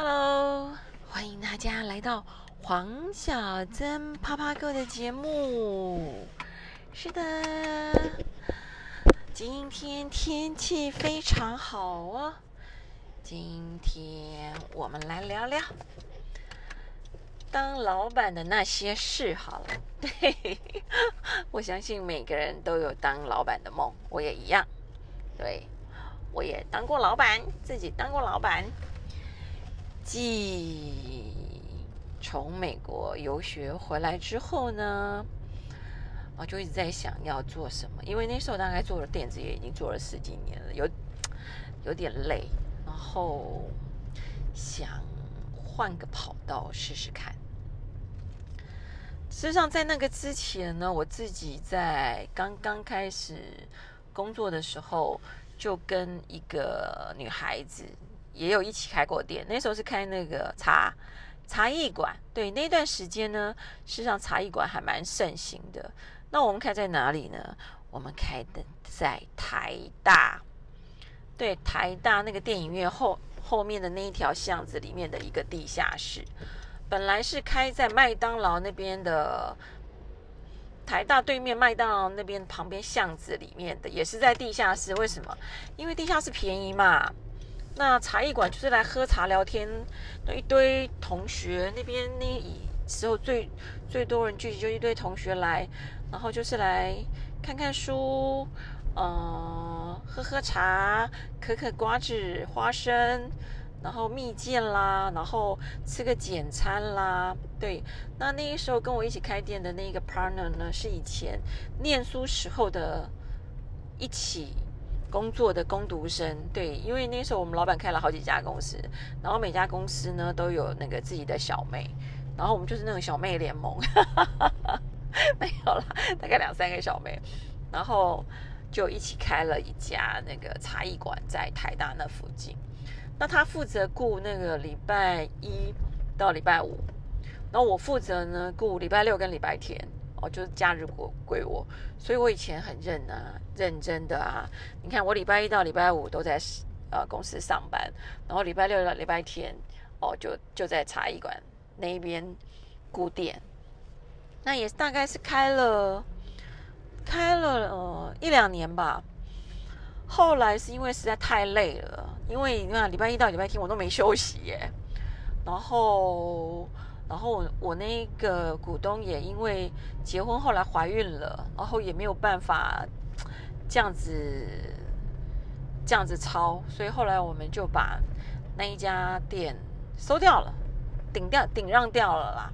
Hello，欢迎大家来到黄小珍啪啪哥的节目。是的，今天天气非常好哦。今天我们来聊聊当老板的那些事好了。对，我相信每个人都有当老板的梦，我也一样。对，我也当过老板，自己当过老板。继从美国游学回来之后呢，我就一直在想要做什么，因为那时候大概做了电子业已经做了十几年了，有有点累，然后想换个跑道试试看。事实上，在那个之前呢，我自己在刚刚开始工作的时候，就跟一个女孩子也有一起开过店。那时候是开那个茶茶艺馆，对那段时间呢，事实上茶艺馆还蛮盛行的。那我们开在哪里呢？我们开的在台大，对台大那个电影院后后面的那一条巷子里面的一个地下室。本来是开在麦当劳那边的台大对面，麦当劳那边旁边巷子里面的，也是在地下室。为什么？因为地下室便宜嘛。那茶艺馆就是来喝茶聊天，那一堆同学那边那时候最最多人聚集，就一堆同学来，然后就是来看看书，呃，喝喝茶，嗑嗑瓜子、花生。然后蜜饯啦，然后吃个简餐啦，对。那那时候跟我一起开店的那个 partner 呢，是以前念书时候的一起工作的工读生，对。因为那时候我们老板开了好几家公司，然后每家公司呢都有那个自己的小妹，然后我们就是那种小妹联盟，没有啦，大概两三个小妹，然后就一起开了一家那个茶艺馆，在台大那附近。那他负责雇那个礼拜一到礼拜五，然后我负责呢雇礼拜六跟礼拜天哦，就是假日归归我，所以我以前很认啊，认真的啊。你看我礼拜一到礼拜五都在呃公司上班，然后礼拜六到礼拜天哦就就在茶艺馆那边顾店，那也大概是开了开了呃一两年吧。后来是因为实在太累了，因为你看礼拜一到礼拜天我都没休息耶，然后，然后我我那个股东也因为结婚后来怀孕了，然后也没有办法这样子这样子抄，所以后来我们就把那一家店收掉了，顶掉顶让掉了啦。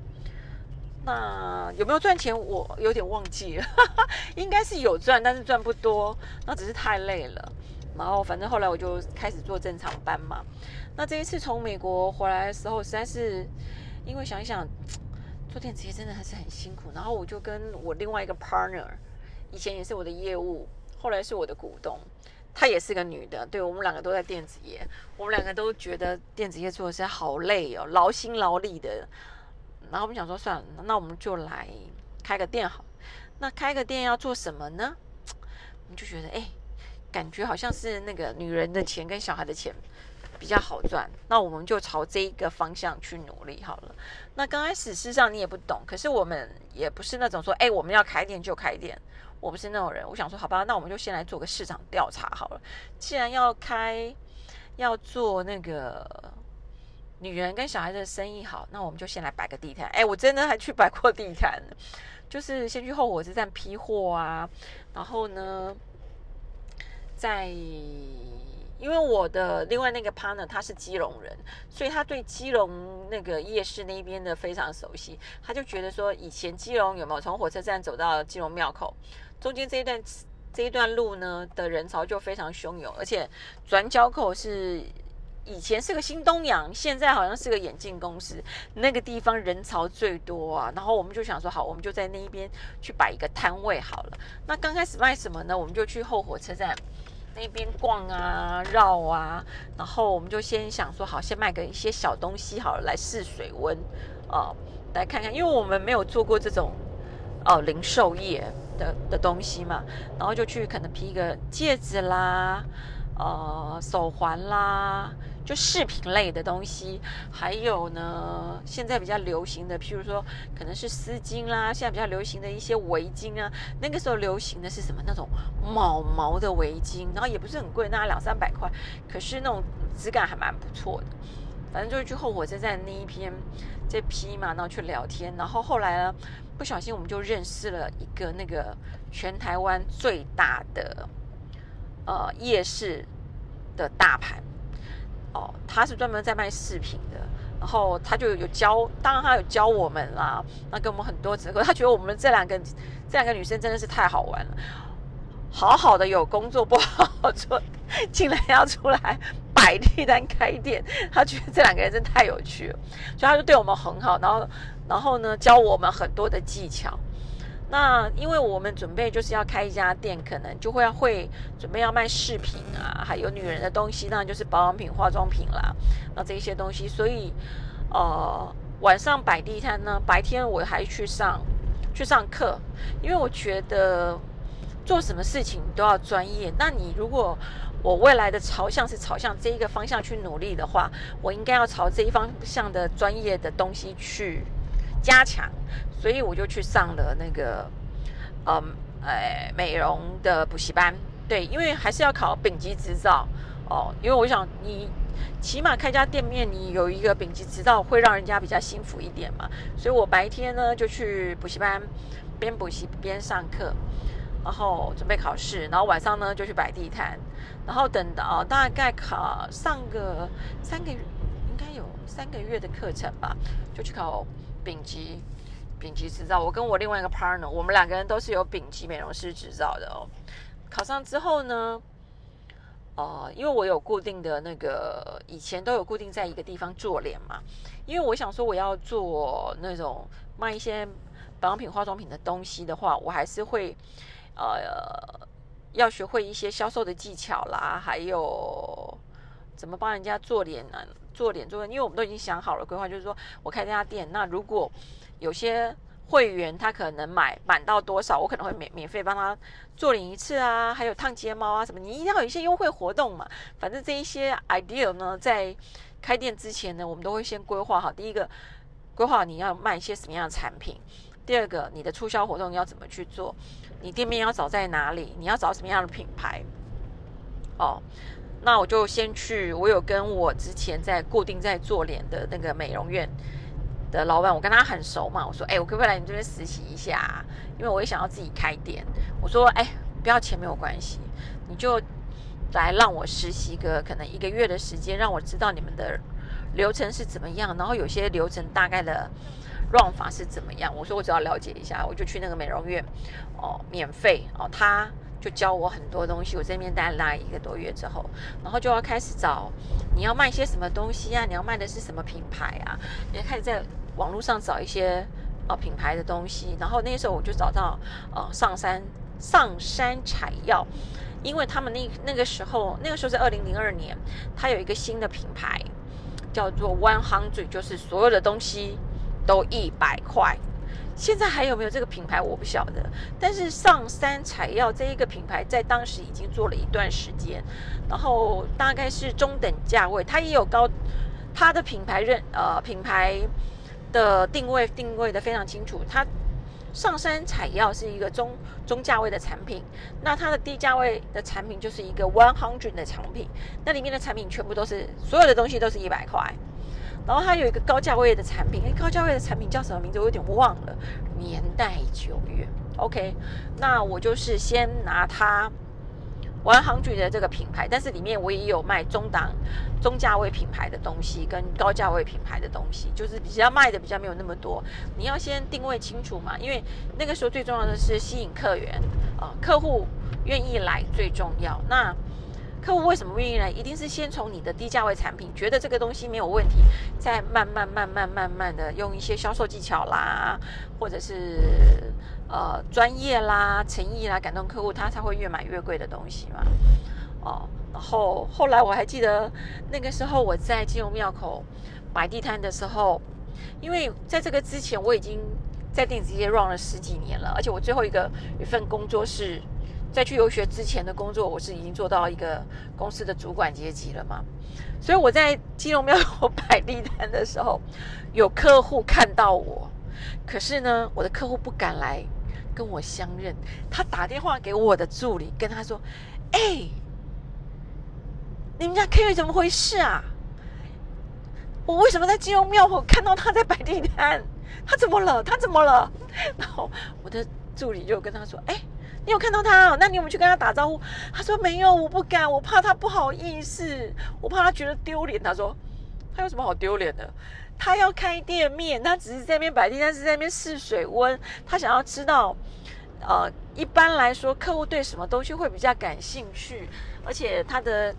那有没有赚钱？我有点忘记了，应该是有赚，但是赚不多。那只是太累了。然后反正后来我就开始做正常班嘛。那这一次从美国回来的时候，实在是因为想一想，做电子业真的还是很辛苦。然后我就跟我另外一个 partner，以前也是我的业务，后来是我的股东，她也是个女的。对我们两个都在电子业，我们两个都觉得电子业做的是好累哦，劳心劳力的。然后我们想说，算了，那我们就来开个店好。那开个店要做什么呢？我们就觉得，哎，感觉好像是那个女人的钱跟小孩的钱比较好赚。那我们就朝这一个方向去努力好了。那刚开始，事实上你也不懂，可是我们也不是那种说，哎，我们要开店就开店。我不是那种人。我想说，好吧，那我们就先来做个市场调查好了。既然要开，要做那个。女人跟小孩的生意好，那我们就先来摆个地摊。哎，我真的还去摆过地摊，就是先去后火车站批货啊。然后呢，在因为我的另外那个 partner 他是基隆人，所以他对基隆那个夜市那边的非常熟悉。他就觉得说，以前基隆有没有从火车站走到基隆庙口，中间这一段这一段路呢的人潮就非常汹涌，而且转角口是。以前是个新东阳，现在好像是个眼镜公司，那个地方人潮最多啊。然后我们就想说，好，我们就在那一边去摆一个摊位好了。那刚开始卖什么呢？我们就去后火车站那边逛啊、绕啊。然后我们就先想说，好，先卖个一些小东西好了，来试水温哦，来看看，因为我们没有做过这种哦零售业的的东西嘛。然后就去可能批个戒指啦。呃，手环啦，就饰品类的东西，还有呢，现在比较流行的，譬如说可能是丝巾啦，现在比较流行的一些围巾啊。那个时候流行的是什么？那种毛毛的围巾，然后也不是很贵，那两三百块，可是那种质感还蛮不错的。反正就是去后火车站那一篇这批嘛，然后去聊天，然后后来呢，不小心我们就认识了一个那个全台湾最大的呃夜市的大盘。哦，他是专门在卖饰品的，然后他就有教，当然他有教我们啦，那给我们很多折扣。他觉得我们这两个这两个女生真的是太好玩了，好好的有工作不好好做，竟然要出来摆地摊开店。他觉得这两个人真太有趣了，所以他就对我们很好，然后然后呢教我们很多的技巧。那因为我们准备就是要开一家店，可能就会要会准备要卖饰品啊，还有女人的东西，那就是保养品、化妆品啦，那这些东西，所以呃晚上摆地摊呢，白天我还去上去上课，因为我觉得做什么事情都要专业。那你如果我未来的朝向是朝向这一个方向去努力的话，我应该要朝这一方向的专业的东西去。加强，所以我就去上了那个，嗯，哎，美容的补习班。对，因为还是要考丙级执照哦。因为我想，你起码开家店面，你有一个丙级执照，会让人家比较幸福一点嘛。所以我白天呢就去补习班，边补习边上课，然后准备考试，然后晚上呢就去摆地摊，然后等到大概考上个三个月，应该有三个月的课程吧，就去考。丙级，丙级执照。我跟我另外一个 partner，我们两个人都是有丙级美容师执照的哦。考上之后呢，呃，因为我有固定的那个，以前都有固定在一个地方做脸嘛。因为我想说，我要做那种卖一些保养品、化妆品的东西的话，我还是会呃要学会一些销售的技巧啦，还有怎么帮人家做脸呢？做脸做，因为我们都已经想好了规划，就是说我开这家店，那如果有些会员他可能买满到多少，我可能会免免费帮他做脸一次啊，还有烫睫毛啊什么，你一定要有一些优惠活动嘛。反正这一些 idea 呢，在开店之前呢，我们都会先规划好。第一个，规划你要卖一些什么样的产品；第二个，你的促销活动要怎么去做；你店面要找在哪里，你要找什么样的品牌。哦。那我就先去，我有跟我之前在固定在做脸的那个美容院的老板，我跟他很熟嘛。我说，哎，我可不可以来你这边实习一下？因为我也想要自己开店。我说，哎，不要钱没有关系，你就来让我实习个可能一个月的时间，让我知道你们的流程是怎么样，然后有些流程大概的 run 法是怎么样。我说我只要了解一下，我就去那个美容院哦，免费哦，他。就教我很多东西，我这边待了一个多月之后，然后就要开始找你要卖些什么东西啊？你要卖的是什么品牌啊？也开始在网络上找一些呃品牌的东西。然后那时候我就找到呃上山上山采药，因为他们那那个时候那个时候是二零零二年，它有一个新的品牌叫做 One Hundred，就是所有的东西都一百块。现在还有没有这个品牌我不晓得，但是上山采药这一个品牌在当时已经做了一段时间，然后大概是中等价位，它也有高，它的品牌认呃品牌的定位定位的非常清楚，它上山采药是一个中中价位的产品，那它的低价位的产品就是一个 one hundred 的产品，那里面的产品全部都是所有的东西都是一百块。然后它有一个高价位的产品，哎，高价位的产品叫什么名字？我有点忘了。年代久远，OK，那我就是先拿它玩航局的这个品牌，但是里面我也有卖中档、中价位品牌的东西，跟高价位品牌的东西，就是比较卖的比较没有那么多。你要先定位清楚嘛，因为那个时候最重要的是吸引客源啊，客户愿意来最重要。那客户为什么愿意来？一定是先从你的低价位产品觉得这个东西没有问题，再慢慢慢慢慢慢的用一些销售技巧啦，或者是呃专业啦、诚意啦感动客户，他才会越买越贵的东西嘛。哦，然后后来我还记得那个时候我在金融庙口摆地摊的时候，因为在这个之前我已经在电子业 run 了十几年了，而且我最后一个一份工作是。在去游学之前的工作，我是已经做到一个公司的主管阶级了嘛。所以我在金融庙口摆地摊的时候，有客户看到我，可是呢，我的客户不敢来跟我相认，他打电话给我的助理，跟他说：“哎，你们家 K 怎么回事啊？我为什么在金融庙口看到他在摆地摊？他怎么了？他怎么了？” 然后我的助理就跟他说：“哎。”你有看到他？那你有没有去跟他打招呼？他说没有，我不敢，我怕他不好意思，我怕他觉得丢脸。他说他有什么好丢脸的？他要开店面，他只是在那边摆地，摊是在那边试水温。他想要知道，呃，一般来说客户对什么东西会比较感兴趣，而且他的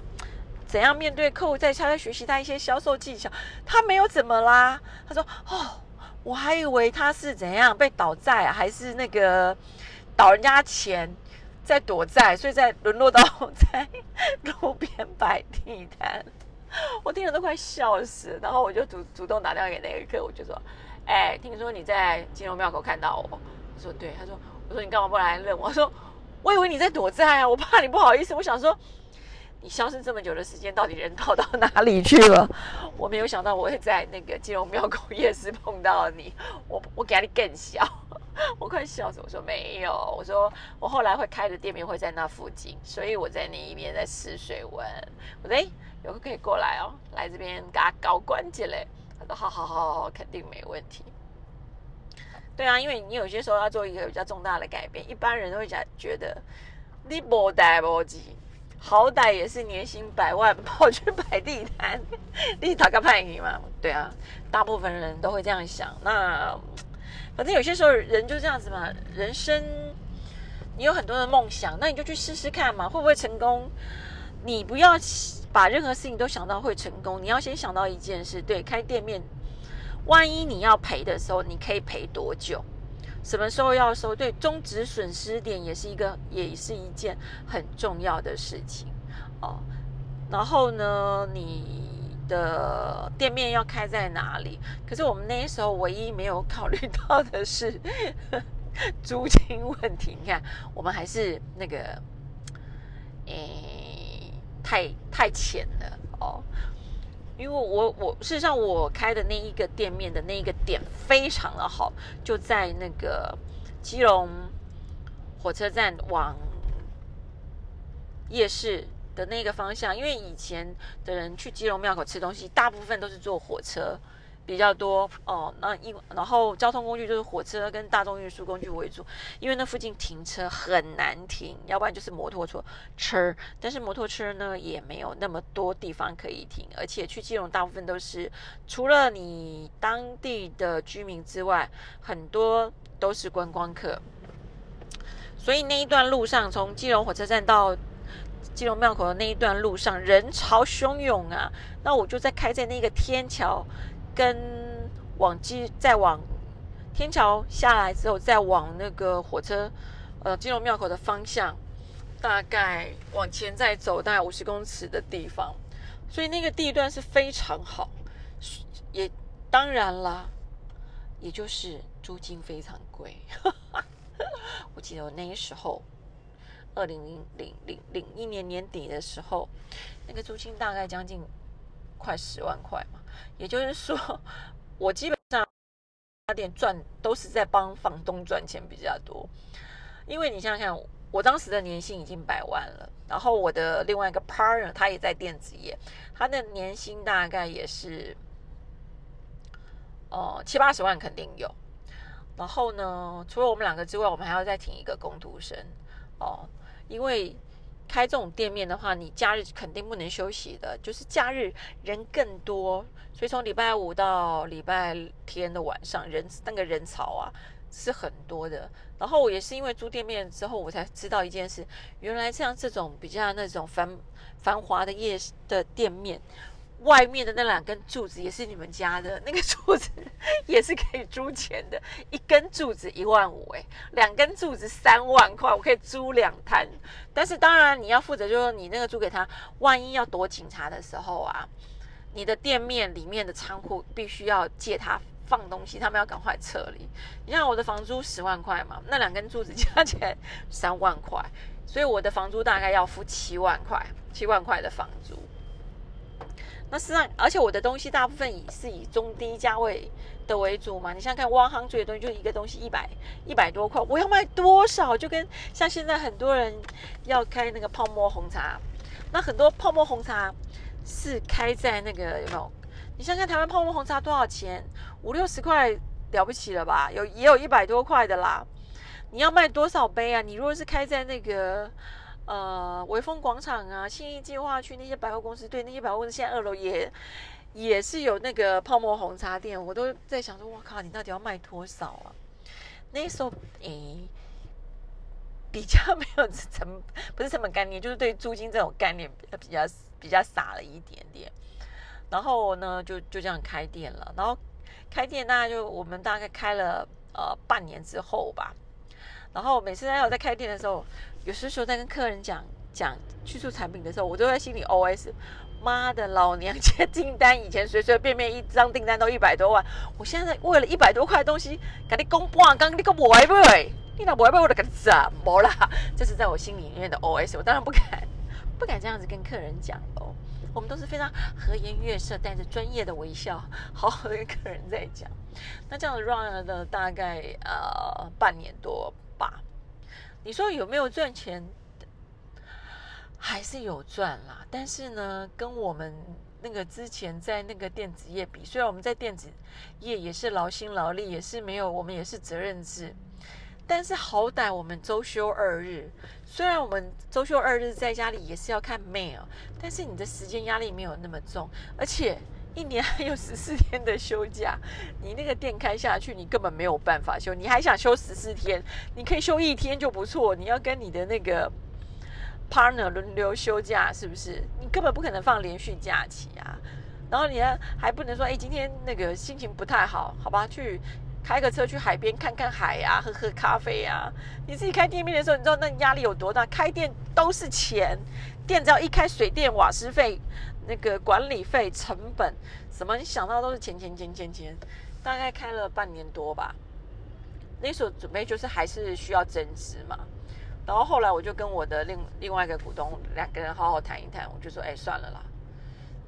怎样面对客户，在他在学习他一些销售技巧。他没有怎么啦？他说哦，我还以为他是怎样被倒债，还是那个。倒人家钱，在躲债，所以在沦落到 在路边摆地摊，我听了都快笑死。然后我就主主动打电话给那个客，我就说：“哎，听说你在金融庙口看到我。”我说：“对。”他说：“我说你干嘛不来认我？”我说：“我以为你在躲债啊，我怕你不好意思。我想说，你消失这么久的时间，到底人逃到哪里去了？我没有想到我会在那个金融庙口夜市碰到你，我我给你更小。” 我快笑死！我说没有，我说我后来会开的店面会在那附近，所以我在那一边在试水温。我说哎，有个可以过来哦，来这边给他搞关节嘞。他说好好好好，肯定没问题。对啊，因为你有些时候要做一个比较重大的改变，一般人都会讲觉得你不带不急，好歹也是年薪百万，跑去摆地摊，你打个叛逆嘛？对啊，大部分人都会这样想。那。反正有些时候人就这样子嘛，人生你有很多的梦想，那你就去试试看嘛，会不会成功？你不要把任何事情都想到会成功，你要先想到一件事，对，开店面，万一你要赔的时候，你可以赔多久？什么时候要收？对，终止损失点也是一个，也是一件很重要的事情哦。然后呢，你。的店面要开在哪里？可是我们那时候唯一没有考虑到的是 租金问题。你看，我们还是那个，诶，太太浅了哦。因为我我事实上我开的那一个店面的那一个点非常的好，就在那个基隆火车站往夜市。的那个方向，因为以前的人去基隆庙口吃东西，大部分都是坐火车比较多哦。那因然后交通工具就是火车跟大众运输工具为主，因为那附近停车很难停，要不然就是摩托车车。但是摩托车呢也没有那么多地方可以停，而且去基隆大部分都是除了你当地的居民之外，很多都是观光客。所以那一段路上，从基隆火车站到基隆庙口的那一段路上人潮汹涌啊，那我就在开在那个天桥，跟往基再往天桥下来之后，再往那个火车呃基隆庙口的方向，大概往前再走大概五十公尺的地方，所以那个地段是非常好，也当然啦，也就是租金非常贵，我记得我那时候。二零零零零零一年年底的时候，那个租金大概将近快十万块嘛，也就是说，我基本上家店赚都是在帮房东赚钱比较多，因为你想想看，我当时的年薪已经百万了，然后我的另外一个 partner 他也在电子业，他的年薪大概也是哦七八十万肯定有，然后呢，除了我们两个之外，我们还要再请一个工读生哦。因为开这种店面的话，你假日肯定不能休息的，就是假日人更多，所以从礼拜五到礼拜天的晚上，人那个人潮啊是很多的。然后我也是因为租店面之后，我才知道一件事，原来像这种比较那种繁繁华的夜的店面。外面的那两根柱子也是你们家的，那个柱子也是可以租钱的，一根柱子一万五，哎，两根柱子三万块，我可以租两摊。但是当然你要负责，就是你那个租给他，万一要躲警察的时候啊，你的店面里面的仓库必须要借他放东西，他们要赶快撤离。你看我的房租十万块嘛，那两根柱子加起来三万块，所以我的房租大概要付七万块，七万块的房租。那实际上，而且我的东西大部分以是以中低价位的为主嘛。你想看，汪行最的东西就一个东西一百一百多块，我要卖多少？就跟像现在很多人要开那个泡沫红茶，那很多泡沫红茶是开在那个有没有？你想想台湾泡沫红茶多少钱？五六十块了不起了吧？有也有一百多块的啦。你要卖多少杯啊？你如果是开在那个。呃，威风广场啊，信义计划区那些百货公司，对那些百货公司，现在二楼也也是有那个泡沫红茶店，我都在想说，我靠，你到底要卖多少啊？那时候，诶，比较没有成，不是成本概念，就是对租金这种概念比较比较傻了一点点。然后呢，就就这样开店了。然后开店大概就我们大概开了呃半年之后吧。然后每次在我在开店的时候。有时候在跟客人讲讲去除产品的时候，我都在心里 OS：妈的，老娘接订单以前随随便便一张订单都一百多万，我现在为了一百多块东西，赶紧公半刚你个不会不？你那不会不会我就跟你怎么啦？这是在我心里面的 OS，我当然不敢不敢这样子跟客人讲哦。我们都是非常和颜悦色，带着专业的微笑，好好的跟客人在讲。那这样子 run 了大概呃半年多吧。你说有没有赚钱？还是有赚啦，但是呢，跟我们那个之前在那个电子业比，虽然我们在电子业也是劳心劳力，也是没有，我们也是责任制，但是好歹我们周休二日。虽然我们周休二日在家里也是要看 mail，但是你的时间压力没有那么重，而且。一年还有十四天的休假，你那个店开下去，你根本没有办法休。你还想休十四天？你可以休一天就不错。你要跟你的那个 partner 轮流休假，是不是？你根本不可能放连续假期啊。然后你还还不能说，哎，今天那个心情不太好，好吧，去开个车去海边看看海呀，喝喝咖啡呀。你自己开店面的时候，你知道那压力有多大？开店都是钱，店只要一开，水电瓦斯费。那个管理费、成本什么，你想到都是钱钱钱钱钱。大概开了半年多吧，那时候准备就是还是需要增资嘛。然后后来我就跟我的另另外一个股东两个人好好谈一谈，我就说：哎，算了啦，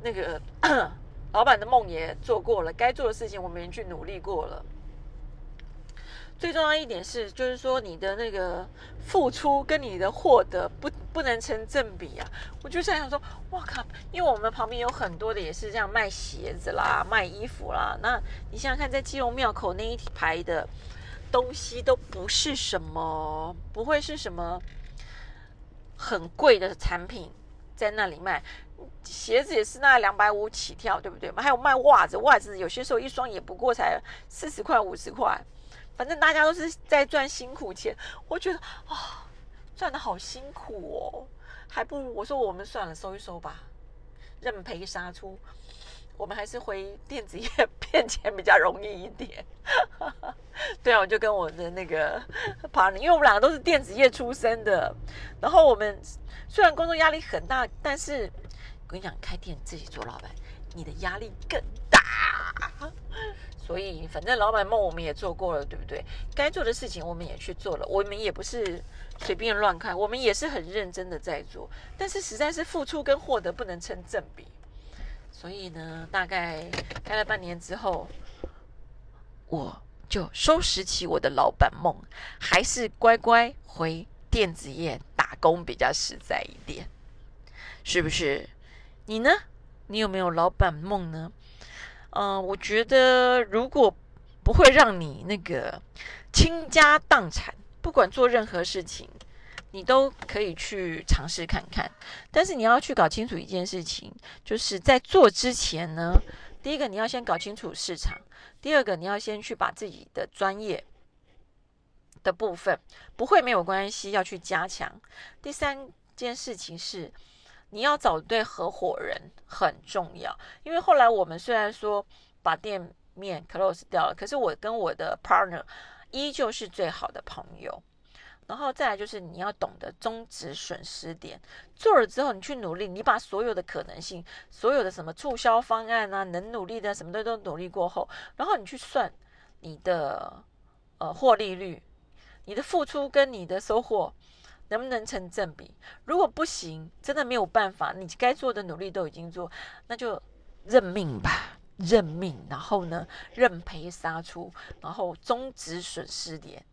那个 老板的梦也做过了，该做的事情我们也去努力过了。最重要一点是，就是说你的那个付出跟你的获得不不能成正比啊！我就在想说，哇靠！因为我们旁边有很多的也是这样卖鞋子啦、卖衣服啦。那你想想看，在基隆庙口那一排的东西都不是什么，不会是什么很贵的产品在那里卖。鞋子也是那两百五起跳，对不对？还有卖袜子，袜子有些时候一双也不过才四十块、五十块。反正大家都是在赚辛苦钱，我觉得啊，赚的好辛苦哦，还不如我说我们算了，收一收吧，认赔杀出，我们还是回电子业骗钱比较容易一点。对啊，我就跟我的那个 partner，因为我们两个都是电子业出身的，然后我们虽然工作压力很大，但是我跟你讲，开店自己做老板，你的压力更大。所以，反正老板梦我们也做过了，对不对？该做的事情我们也去做了，我们也不是随便乱开，我们也是很认真的在做。但是，实在是付出跟获得不能成正比。所以呢，大概开了半年之后，我就收拾起我的老板梦，还是乖乖回电子业打工比较实在一点，是不是？你呢？你有没有老板梦呢？嗯，我觉得如果不会让你那个倾家荡产，不管做任何事情，你都可以去尝试看看。但是你要去搞清楚一件事情，就是在做之前呢，第一个你要先搞清楚市场，第二个你要先去把自己的专业的部分不会没有关系，要去加强。第三件事情是。你要找对合伙人很重要，因为后来我们虽然说把店面 close 掉了，可是我跟我的 partner 依旧是最好的朋友。然后再来就是你要懂得终止损失点，做了之后你去努力，你把所有的可能性、所有的什么促销方案啊，能努力的什么的都努力过后，然后你去算你的呃获利率、你的付出跟你的收获。能不能成正比？如果不行，真的没有办法，你该做的努力都已经做，那就认命吧，认命。然后呢，认赔杀出，然后终止损失点。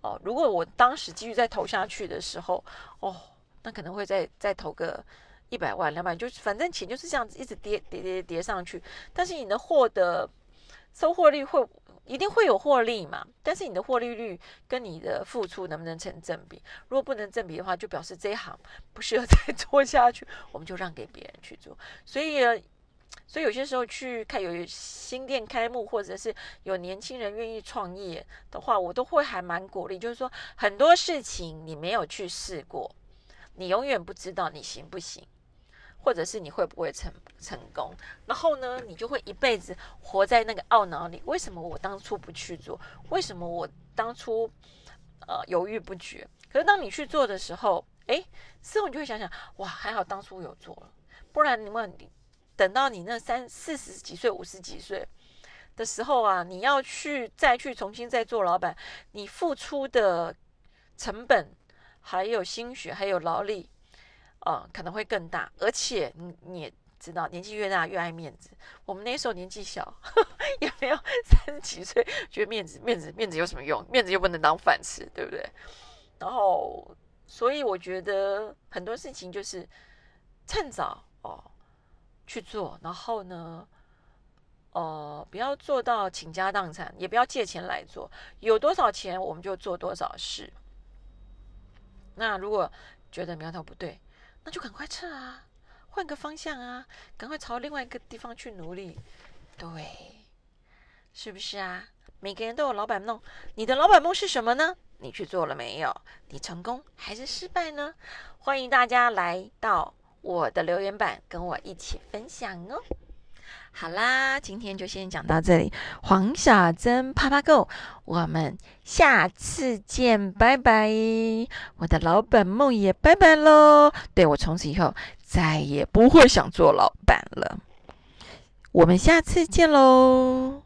哦，如果我当时继续再投下去的时候，哦，那可能会再再投个一百万、两百，就反正钱就是这样子一直跌跌跌跌上去。但是你的获得收获率会一定会有获利嘛？但是你的获利率跟你的付出能不能成正比？如果不能正比的话，就表示这一行不适合 再做下去，我们就让给别人去做。所以。所以有些时候去看有新店开幕，或者是有年轻人愿意创业的话，我都会还蛮鼓励。就是说很多事情你没有去试过，你永远不知道你行不行，或者是你会不会成成功。然后呢，你就会一辈子活在那个懊恼里：为什么我当初不去做？为什么我当初呃犹豫不决？可是当你去做的时候，哎，之后你就会想想：哇，还好当初有做了，不然你们。等到你那三四十几岁、五十几岁的时候啊，你要去再去重新再做老板，你付出的成本、还有心血、还有劳力，呃，可能会更大。而且你你也知道，年纪越大越爱面子。我们那时候年纪小，也没有 三十几岁，觉得面子、面子、面子有什么用？面子又不能当饭吃，对不对？然后，所以我觉得很多事情就是趁早哦。去做，然后呢，呃，不要做到倾家荡产，也不要借钱来做。有多少钱我们就做多少事。那如果觉得苗头不对，那就赶快撤啊，换个方向啊，赶快朝另外一个地方去努力。对，是不是啊？每个人都有老板梦，你的老板梦是什么呢？你去做了没有？你成功还是失败呢？欢迎大家来到。我的留言板跟我一起分享哦。好啦，今天就先讲到这里。黄小珍啪啪 Go，我们下次见，拜拜。我的老板梦也拜拜喽。对我从此以后再也不会想做老板了。我们下次见喽。